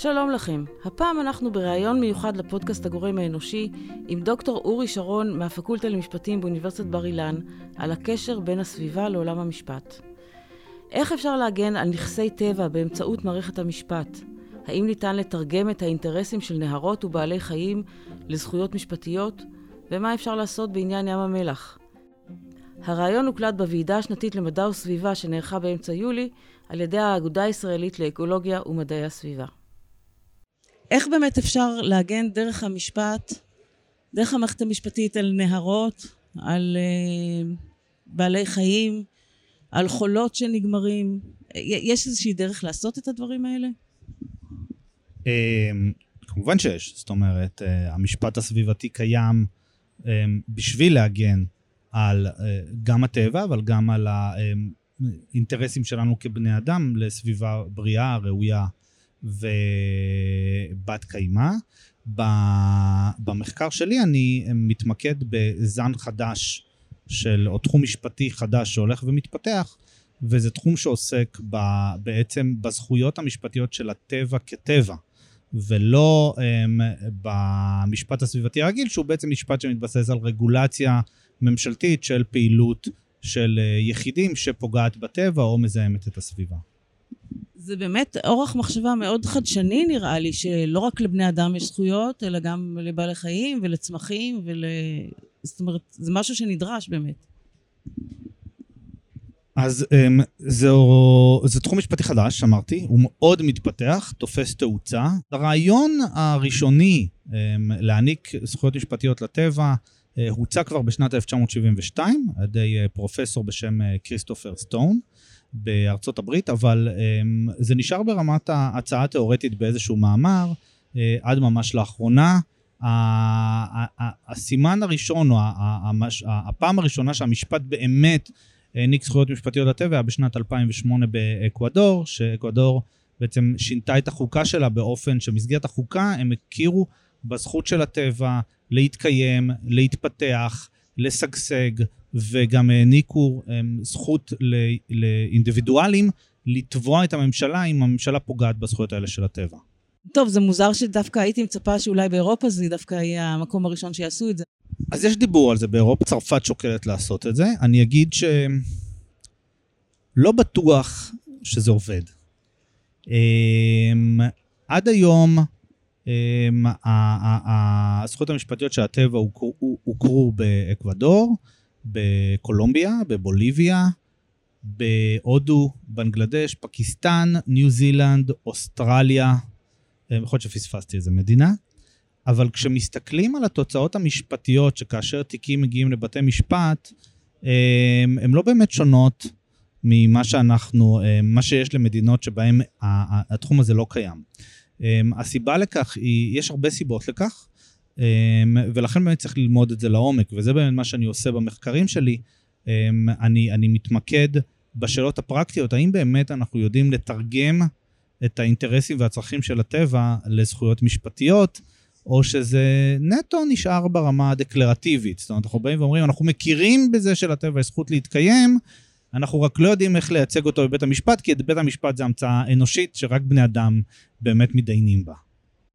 שלום לכם. הפעם אנחנו בריאיון מיוחד לפודקאסט הגורם האנושי עם דוקטור אורי שרון מהפקולטה למשפטים באוניברסיטת בר אילן על הקשר בין הסביבה לעולם המשפט. איך אפשר להגן על נכסי טבע באמצעות מערכת המשפט? האם ניתן לתרגם את האינטרסים של נהרות ובעלי חיים לזכויות משפטיות? ומה אפשר לעשות בעניין ים המלח? הרעיון הוקלט בוועידה השנתית למדע וסביבה שנערכה באמצע יולי על ידי האגודה הישראלית לאקולוגיה ומדעי הסביבה. איך באמת אפשר להגן דרך המשפט, דרך המערכת המשפטית על נהרות, על uh, בעלי חיים, על חולות שנגמרים? יש איזושהי דרך לעשות את הדברים האלה? אמ, כמובן שיש, זאת אומרת, אה, המשפט הסביבתי קיים אמ, בשביל להגן על אה, גם הטבע, אבל גם על האינטרסים שלנו כבני אדם לסביבה בריאה, ראויה ובת קיימא. במחקר שלי אני מתמקד בזן חדש של, או תחום משפטי חדש שהולך ומתפתח, וזה תחום שעוסק ב, בעצם בזכויות המשפטיות של הטבע כטבע. ולא um, במשפט הסביבתי הרגיל, שהוא בעצם משפט שמתבסס על רגולציה ממשלתית של פעילות של uh, יחידים שפוגעת בטבע או מזהמת את הסביבה. זה באמת אורח מחשבה מאוד חדשני נראה לי, שלא רק לבני אדם יש זכויות, אלא גם לבעלי חיים ולצמחים ול... זאת אומרת, זה משהו שנדרש באמת. אז um, זהו, זה תחום משפטי חדש, אמרתי, הוא מאוד מתפתח, תופס תאוצה. הרעיון הראשוני um, להעניק זכויות משפטיות לטבע הוצע כבר בשנת 1972 על ידי uh, פרופסור בשם uh, כריסטופר סטון בארצות הברית, אבל um, זה נשאר ברמת ההצעה התיאורטית באיזשהו מאמר עד ממש לאחרונה. הסימן הראשון, או הפעם הראשונה שהמשפט באמת העניק זכויות משפטיות לטבע בשנת 2008 באקוודור, שאקוודור בעצם שינתה את החוקה שלה באופן שמסגרת החוקה הם הכירו בזכות של הטבע להתקיים, להתפתח, לשגשג, וגם העניקו זכות לאינדיבידואלים לתבוע את הממשלה אם הממשלה פוגעת בזכויות האלה של הטבע. טוב, זה מוזר שדווקא הייתי מצפה שאולי באירופה זה דווקא יהיה המקום הראשון שיעשו את זה. אז יש דיבור על זה באירופה, צרפת שוקלת לעשות את זה. אני אגיד שלא בטוח שזה עובד. אמ, עד היום הזכויות המשפטיות של הטבע הוכרו באקוודור, בקולומביה, בבוליביה, בהודו, בנגלדש, פקיסטן, ניו זילנד, אוסטרליה, יכול להיות שפספסתי איזה מדינה. אבל כשמסתכלים על התוצאות המשפטיות, שכאשר תיקים מגיעים לבתי משפט, הן לא באמת שונות ממה שאנחנו, מה שיש למדינות שבהן התחום הזה לא קיים. הסיבה לכך היא, יש הרבה סיבות לכך, ולכן באמת צריך ללמוד את זה לעומק, וזה באמת מה שאני עושה במחקרים שלי. אני, אני מתמקד בשאלות הפרקטיות, האם באמת אנחנו יודעים לתרגם את האינטרסים והצרכים של הטבע לזכויות משפטיות, או שזה נטו נשאר ברמה הדקלרטיבית. זאת אומרת, אנחנו באים ואומרים, אנחנו מכירים בזה שלטבע יש זכות להתקיים, אנחנו רק לא יודעים איך לייצג אותו בבית המשפט, כי בית המשפט זה המצאה אנושית שרק בני אדם באמת מתדיינים בה.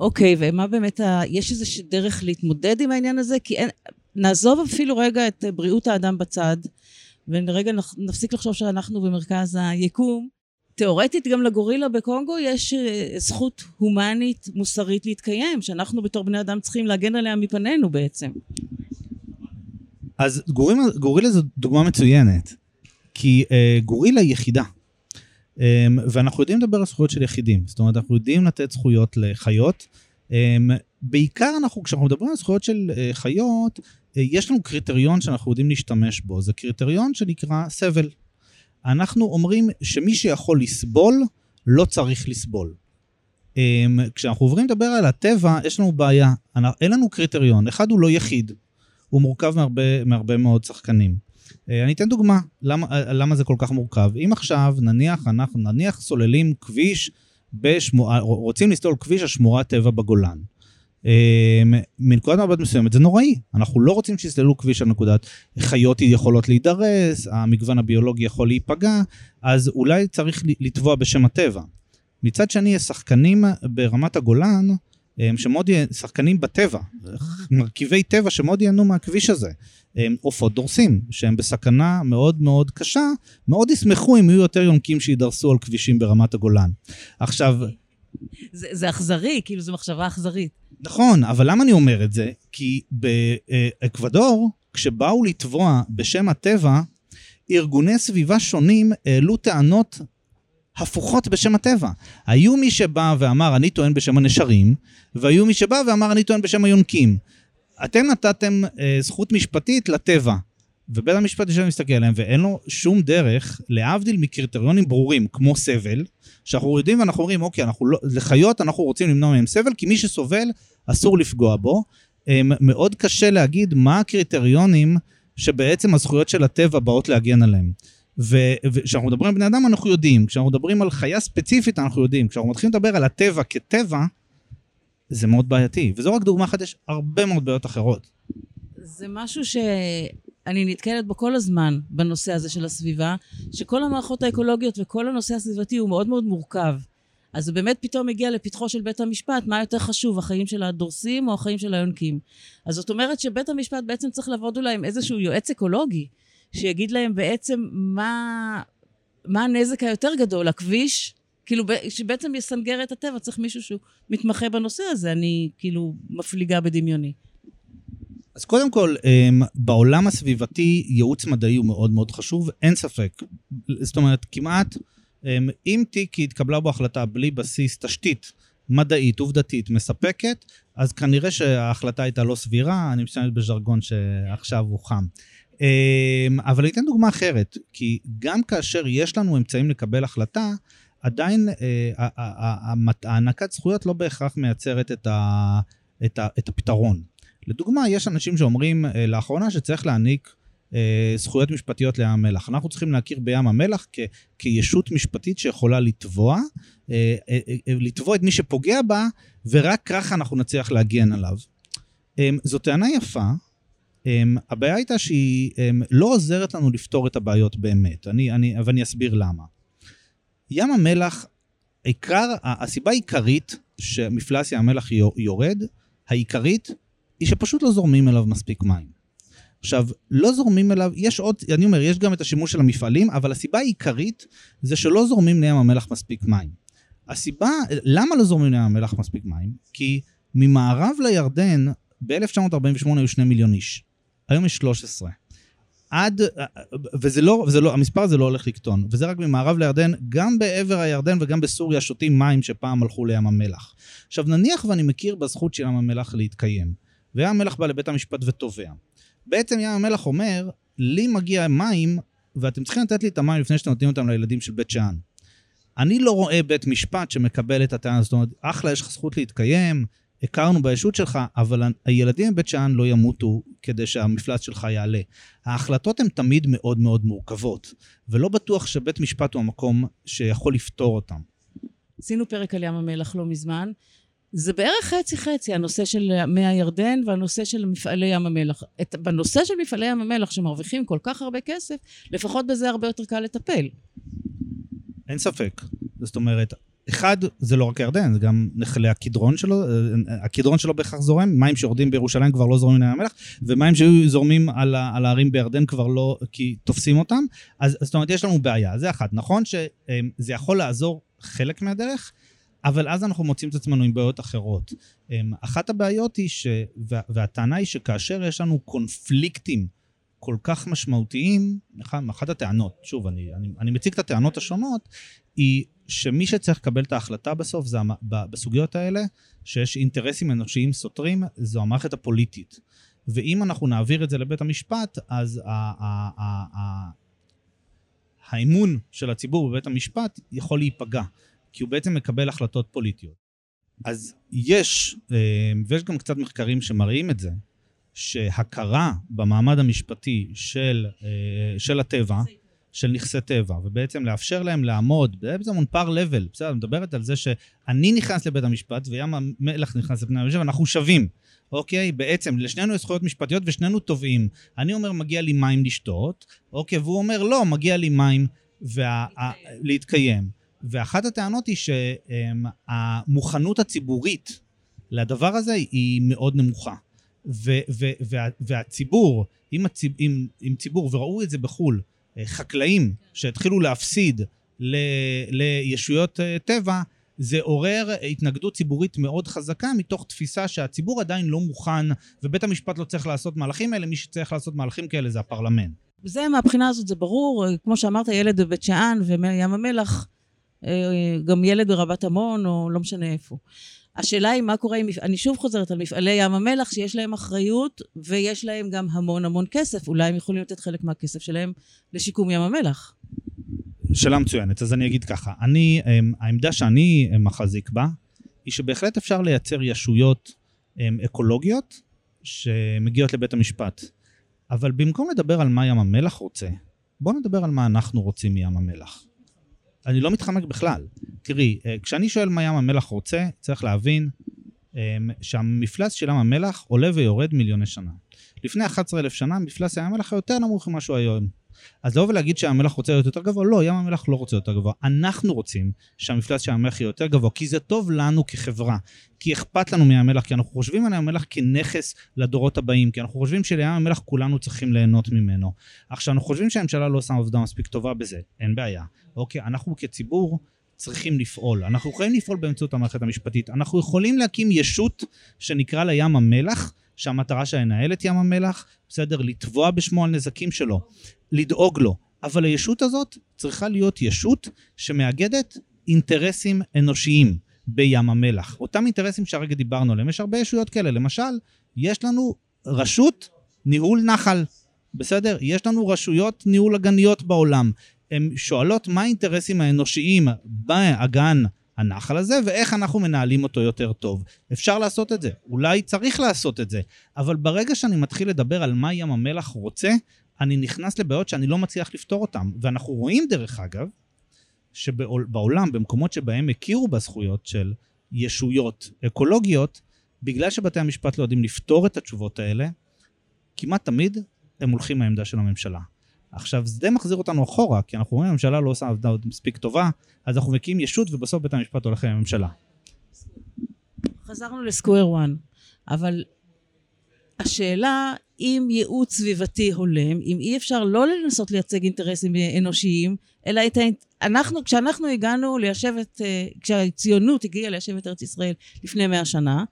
אוקיי, okay, ומה באמת, ה... יש איזושהי דרך להתמודד עם העניין הזה? כי אין, נעזוב אפילו רגע את בריאות האדם בצד, ורגע נפסיק לחשוב שאנחנו במרכז היקום, תאורטית גם לגורילה בקונגו יש אה, זכות הומנית מוסרית להתקיים, שאנחנו בתור בני אדם צריכים להגן עליה מפנינו בעצם. אז גורילה, גורילה זו דוגמה מצוינת, כי uh, גורילה היא יחידה. Um, ואנחנו יודעים לדבר על זכויות של יחידים, זאת אומרת אנחנו יודעים לתת זכויות לחיות. Um, בעיקר אנחנו, כשאנחנו מדברים על זכויות של uh, חיות, uh, יש לנו קריטריון שאנחנו יודעים להשתמש בו, זה קריטריון שנקרא סבל. אנחנו אומרים שמי שיכול לסבול, לא צריך לסבול. אמ, כשאנחנו עוברים לדבר על הטבע, יש לנו בעיה. אין לנו קריטריון. אחד, הוא לא יחיד. הוא מורכב מהרבה, מהרבה מאוד שחקנים. אה, אני אתן דוגמה, למה, למה זה כל כך מורכב. אם עכשיו, נניח, אנחנו נניח סוללים כביש, בשמוע, רוצים לסלול כביש על שמורת טבע בגולן. מנקודת מבט מסוימת זה נוראי, אנחנו לא רוצים שיסללו כביש על נקודת חיות יכולות להידרס, המגוון הביולוגי יכול להיפגע, אז אולי צריך לתבוע בשם הטבע. מצד שני, יש שחקנים ברמת הגולן, שמאוד, שחקנים בטבע, מרכיבי טבע שמאוד ייהנו מהכביש הזה. עופות דורסים, שהם בסכנה מאוד מאוד קשה, מאוד ישמחו אם יהיו יותר יונקים שידרסו על כבישים ברמת הגולן. עכשיו... זה, זה אכזרי, כאילו זו מחשבה אכזרית. נכון, אבל למה אני אומר את זה? כי באקוודור, כשבאו לתבוע בשם הטבע, ארגוני סביבה שונים העלו טענות הפוכות בשם הטבע. היו מי שבא ואמר, אני טוען בשם הנשרים, והיו מי שבא ואמר, אני טוען בשם היונקים. אתם נתתם אה, זכות משפטית לטבע, ובית המשפט יושב ומסתכל עליהם, ואין לו שום דרך, להבדיל מקריטריונים ברורים, כמו סבל, שאנחנו יודעים ואנחנו אומרים, אוקיי, אנחנו לא, לחיות אנחנו רוצים למנוע מהם סבל, כי מי שסובל, אסור לפגוע בו. אה, מאוד קשה להגיד מה הקריטריונים שבעצם הזכויות של הטבע באות להגן עליהם. וכשאנחנו מדברים על בני אדם אנחנו יודעים, כשאנחנו מדברים על חיה ספציפית אנחנו יודעים, כשאנחנו מתחילים לדבר על הטבע כטבע, זה מאוד בעייתי. וזו רק דוגמה אחת, יש הרבה מאוד בעיות אחרות. זה משהו שאני נתקלת בו כל הזמן בנושא הזה של הסביבה, שכל המערכות האקולוגיות וכל הנושא הסביבתי הוא מאוד מאוד מורכב. אז זה באמת פתאום מגיע לפתחו של בית המשפט, מה יותר חשוב, החיים של הדורסים או החיים של היונקים? אז זאת אומרת שבית המשפט בעצם צריך לעבוד אולי עם איזשהו יועץ אקולוגי, שיגיד להם בעצם מה, מה הנזק היותר גדול, הכביש, כאילו שבעצם יסנגר את הטבע, צריך מישהו שהוא מתמחה בנושא הזה, אני כאילו מפליגה בדמיוני. אז קודם כל, אמ, בעולם הסביבתי ייעוץ מדעי הוא מאוד מאוד חשוב, אין ספק. זאת אומרת, כמעט, אמ, אם תיק התקבלה בו החלטה בלי בסיס תשתית מדעית, עובדתית, מספקת, אז כנראה שההחלטה הייתה לא סבירה, אני משתמש בז'רגון שעכשיו הוא חם. אמ, אבל אתן דוגמה אחרת, כי גם כאשר יש לנו אמצעים לקבל החלטה, עדיין אה, הענקת זכויות לא בהכרח מייצרת את, ה, את, ה, את הפתרון. לדוגמה, יש אנשים שאומרים אה, לאחרונה שצריך להעניק אה, זכויות משפטיות לים המלח. אנחנו צריכים להכיר בים המלח כ, כישות משפטית שיכולה לתבוע, לתבוע את מי שפוגע בה, ורק ככה אנחנו נצליח להגן עליו. זו טענה יפה, הבעיה הייתה שהיא um, לא עוזרת לנו לפתור את הבעיות באמת, אני, אני, ואני אסביר למה. ים המלח, עיקר, הסיבה העיקרית שמפלס ים המלח יורד, העיקרית, היא שפשוט לא זורמים אליו מספיק מים. עכשיו, לא זורמים אליו, יש עוד, אני אומר, יש גם את השימוש של המפעלים, אבל הסיבה העיקרית זה שלא זורמים לים המלח מספיק מים. הסיבה, למה לא זורמים לים המלח מספיק מים? כי ממערב לירדן, ב-1948 היו שני מיליון איש. היום יש 13. עד, וזה לא, וזה לא, המספר הזה לא הולך לקטון, וזה רק ממערב לירדן, גם בעבר הירדן וגם בסוריה שותים מים שפעם הלכו לים המלח. עכשיו נניח ואני מכיר בזכות של ים המלח להתקיים, וים המלח בא לבית המשפט ותובע. בעצם ים המלח אומר, לי מגיע מים, ואתם צריכים לתת לי את המים לפני שאתם נותנים אותם לילדים של בית שאן. אני לא רואה בית משפט שמקבל את הטענה, זאת אומרת, אחלה, יש לך זכות להתקיים, הכרנו בישות שלך, אבל הילדים מבית שאן לא ימותו כדי שהמפלס שלך יעלה. ההחלטות הן תמיד מאוד מאוד מורכבות, ולא בטוח שבית משפט הוא המקום שיכול לפתור אותן. עשינו פרק על ים המלח לא מזמן. זה בערך חצי-חצי, הנושא של מי הירדן והנושא של מפעלי ים המלח. את, בנושא של מפעלי ים המלח שמרוויחים כל כך הרבה כסף, לפחות בזה הרבה יותר קל לטפל. אין ספק. זאת אומרת, אחד, זה לא רק הירדן, זה גם נחלי הקדרון שלו, הקדרון שלו בהכרח זורם, מים שיורדים בירושלים כבר לא זורמים לים המלח, ומים שהיו זורמים על, על הערים בירדן כבר לא, כי תופסים אותם, אז זאת אומרת, יש לנו בעיה, זה אחת. נכון שזה יכול לעזור חלק מהדרך, אבל אז אנחנו מוצאים את עצמנו עם בעיות אחרות. אחת הבעיות היא, ש, והטענה היא שכאשר יש לנו קונפליקטים כל כך משמעותיים, אחת הטענות, שוב, אני, אני, אני מציג את הטענות השונות, היא שמי שצריך לקבל את ההחלטה בסוף, זה בסוגיות האלה, שיש אינטרסים אנושיים סותרים, זו המערכת הפוליטית. ואם אנחנו נעביר את זה לבית המשפט, אז האמון של הציבור בבית המשפט יכול להיפגע, כי הוא בעצם מקבל החלטות פוליטיות. אז יש, אה, ויש גם קצת מחקרים שמראים את זה, שהכרה במעמד המשפטי של, אה, של הטבע, של נכסי טבע, ובעצם לאפשר להם לעמוד, בעצם on par level, בסדר, מדברת על זה שאני נכנס לבית המשפט וים המלח נכנס לבית המשפט, ואנחנו שווים, אוקיי? בעצם, לשנינו יש זכויות משפטיות ושנינו תובעים. אני אומר, מגיע לי מים לשתות, אוקיי? והוא אומר, לא, מגיע לי מים וה... להתקיים. ואחת הטענות היא שהמוכנות הציבורית לדבר הזה היא מאוד נמוכה. ו- ו- וה- והציבור, אם, הציב, אם, אם ציבור, וראו את זה בחו"ל, חקלאים שהתחילו להפסיד ל- לישויות אה, טבע, זה עורר התנגדות ציבורית מאוד חזקה מתוך תפיסה שהציבור עדיין לא מוכן ובית המשפט לא צריך לעשות מהלכים האלה, מי שצריך לעשות מהלכים כאלה זה הפרלמנט. זה מהבחינה הזאת זה ברור, כמו שאמרת, ילד בבית שאן וים המלח, אה, גם ילד ברבת עמון או לא משנה איפה. השאלה היא מה קורה עם, אני שוב חוזרת על מפעלי ים המלח שיש להם אחריות ויש להם גם המון המון כסף, אולי הם יכולים לתת חלק מהכסף שלהם לשיקום ים המלח. שאלה מצוינת, אז אני אגיד ככה, אני, אמ, העמדה שאני אמ, מחזיק בה, היא שבהחלט אפשר לייצר ישויות אמ, אקולוגיות שמגיעות לבית המשפט. אבל במקום לדבר על מה ים המלח רוצה, בואו נדבר על מה אנחנו רוצים מים המלח. אני לא מתחמק בכלל. תראי, אה, כשאני שואל מה ים המלח רוצה, צריך להבין שהמפלס של ים המלח עולה ויורד מיליוני שנה. לפני 11,000 שנה מפלס ים המלח היה יותר נמוך ממה שהוא היום. אז לבוא ולהגיד שים המלח רוצה להיות יותר גבוה, לא, ים המלח לא רוצה יותר גבוה. אנחנו רוצים שהמפלס של המלח יהיה יותר גבוה, כי זה טוב לנו כחברה, כי אכפת לנו מים המלח, כי אנחנו חושבים על ים המלח כנכס לדורות הבאים, כי אנחנו חושבים שלים המלח כולנו צריכים ליהנות ממנו. עכשיו, אנחנו חושבים שהממשלה לא עושה עבודה מספיק טובה בזה, אין בעיה. אוקיי, אנחנו כציבור צריכים לפעול. אנחנו יכולים לפעול באמצעות המערכת המשפטית. אנחנו יכולים להקים ישות שנקרא לה ים המלח, שהמטרה שלה לנהל את ים המלח, בסדר? לתבוע בשמו על נזקים שלו, לדאוג לו. אבל הישות הזאת צריכה להיות ישות שמאגדת אינטרסים אנושיים בים המלח. אותם אינטרסים שהרגע דיברנו עליהם, יש הרבה ישויות כאלה. למשל, יש לנו רשות ניהול נחל, בסדר? יש לנו רשויות ניהול אגניות בעולם. הן שואלות מה האינטרסים האנושיים באגן הנחל הזה, ואיך אנחנו מנהלים אותו יותר טוב. אפשר לעשות את זה, אולי צריך לעשות את זה, אבל ברגע שאני מתחיל לדבר על מה ים המלח רוצה, אני נכנס לבעיות שאני לא מצליח לפתור אותן. ואנחנו רואים, דרך אגב, שבעולם, במקומות שבהם הכירו בזכויות של ישויות אקולוגיות, בגלל שבתי המשפט לא יודעים לפתור את התשובות האלה, כמעט תמיד הם הולכים מהעמדה של הממשלה. עכשיו, זה מחזיר אותנו אחורה, כי אנחנו רואים הממשלה לא עושה עבודה עוד מספיק טובה, אז אנחנו מקימים ישות ובסוף בית המשפט הולך עם הממשלה. חזרנו לסקוויר 1, אבל השאלה אם ייעוץ סביבתי הולם, אם אי אפשר לא לנסות לייצג אינטרסים אנושיים, אלא את ה... אנחנו, כשאנחנו הגענו ליישב את... אה, כשהציונות הגיעה ליישב את ארץ ישראל לפני מאה שנה,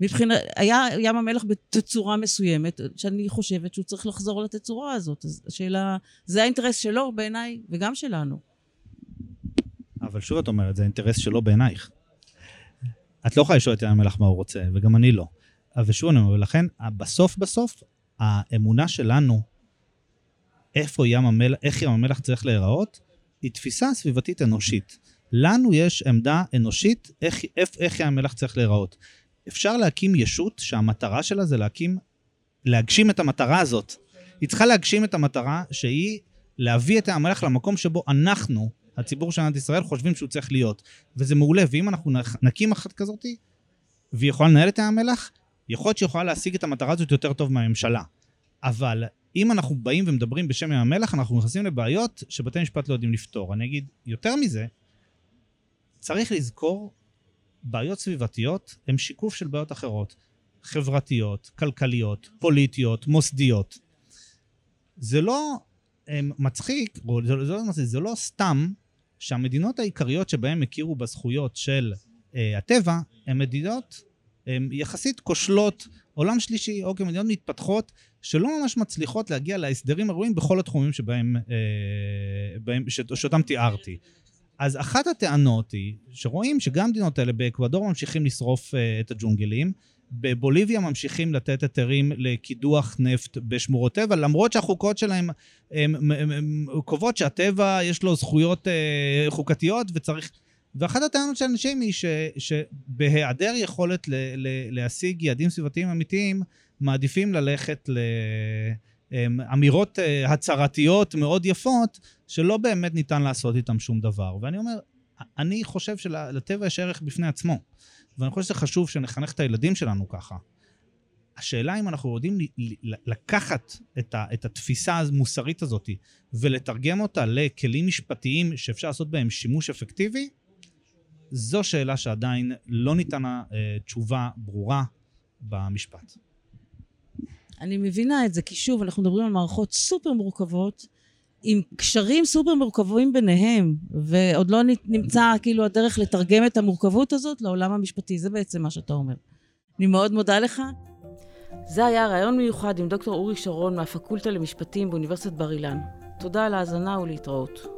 מבחינת, היה ים המלח בתצורה מסוימת, שאני חושבת שהוא צריך לחזור לתצורה הזאת. אז השאלה, זה האינטרס שלו בעיניי, וגם שלנו. אבל שוב את אומרת, זה האינטרס שלו בעינייך. את לא יכולה לשאול את ים המלח מה הוא רוצה, וגם אני לא. אבל שוב אני אומר, ולכן, בסוף בסוף, האמונה שלנו, איפה ים המלח, איך ים המלח צריך להיראות, היא תפיסה סביבתית אנושית. לנו יש עמדה אנושית איך, איך, איך ים המלח צריך להיראות. אפשר להקים ישות שהמטרה שלה זה להקים, להגשים את המטרה הזאת. היא צריכה להגשים את המטרה שהיא להביא את ים המלח למקום שבו אנחנו, הציבור של מדינת ישראל, חושבים שהוא צריך להיות. וזה מעולה, ואם אנחנו נקים אחת כזאתי, והיא יכולה לנהל את ים המלח, יכול להיות שהיא יכולה להשיג את המטרה הזאת יותר טוב מהממשלה. אבל אם אנחנו באים ומדברים בשם ים המלח, אנחנו נכנסים לבעיות שבתי משפט לא יודעים לפתור. אני אגיד, יותר מזה, צריך לזכור בעיות סביבתיות הן שיקוף של בעיות אחרות, חברתיות, כלכליות, פוליטיות, מוסדיות. זה לא מצחיק, או זה, זה, לא, זה לא סתם שהמדינות העיקריות שבהן הכירו בזכויות של אה, הטבע, הן מדינות הן יחסית כושלות, עולם שלישי, אוקיי, מדינות מתפתחות, שלא ממש מצליחות להגיע להסדרים הראויים בכל התחומים שבהם, אה, בהם, ש, שאותם תיארתי. אז אחת הטענות היא שרואים שגם המדינות האלה באקוודור ממשיכים לשרוף uh, את הג'ונגלים, בבוליביה ממשיכים לתת היתרים לקידוח נפט בשמורות טבע, למרות שהחוקות שלהם קובעות שהטבע יש לו זכויות uh, חוקתיות וצריך... ואחת הטענות של אנשים היא ש, שבהיעדר יכולת ל, ל, להשיג יעדים סביבתיים אמיתיים, מעדיפים ללכת ל... אמ, אמירות אה, הצהרתיות מאוד יפות, שלא באמת ניתן לעשות איתן שום דבר. ואני אומר, אני חושב שלטבע יש ערך בפני עצמו, ואני חושב שזה חשוב שנחנך את הילדים שלנו ככה. השאלה אם אנחנו יודעים לקחת את, ה, את התפיסה המוסרית הזאת ולתרגם אותה לכלים משפטיים שאפשר לעשות בהם שימוש אפקטיבי, זו שאלה שעדיין לא ניתנה אה, תשובה ברורה במשפט. אני מבינה את זה, כי שוב, אנחנו מדברים על מערכות סופר מורכבות, עם קשרים סופר מורכבים ביניהם, ועוד לא נמצא כאילו הדרך לתרגם את המורכבות הזאת לעולם המשפטי. זה בעצם מה שאתה אומר. אני מאוד מודה לך. זה היה ראיון מיוחד עם דוקטור אורי שרון מהפקולטה למשפטים באוניברסיטת בר אילן. תודה על ההאזנה ולהתראות.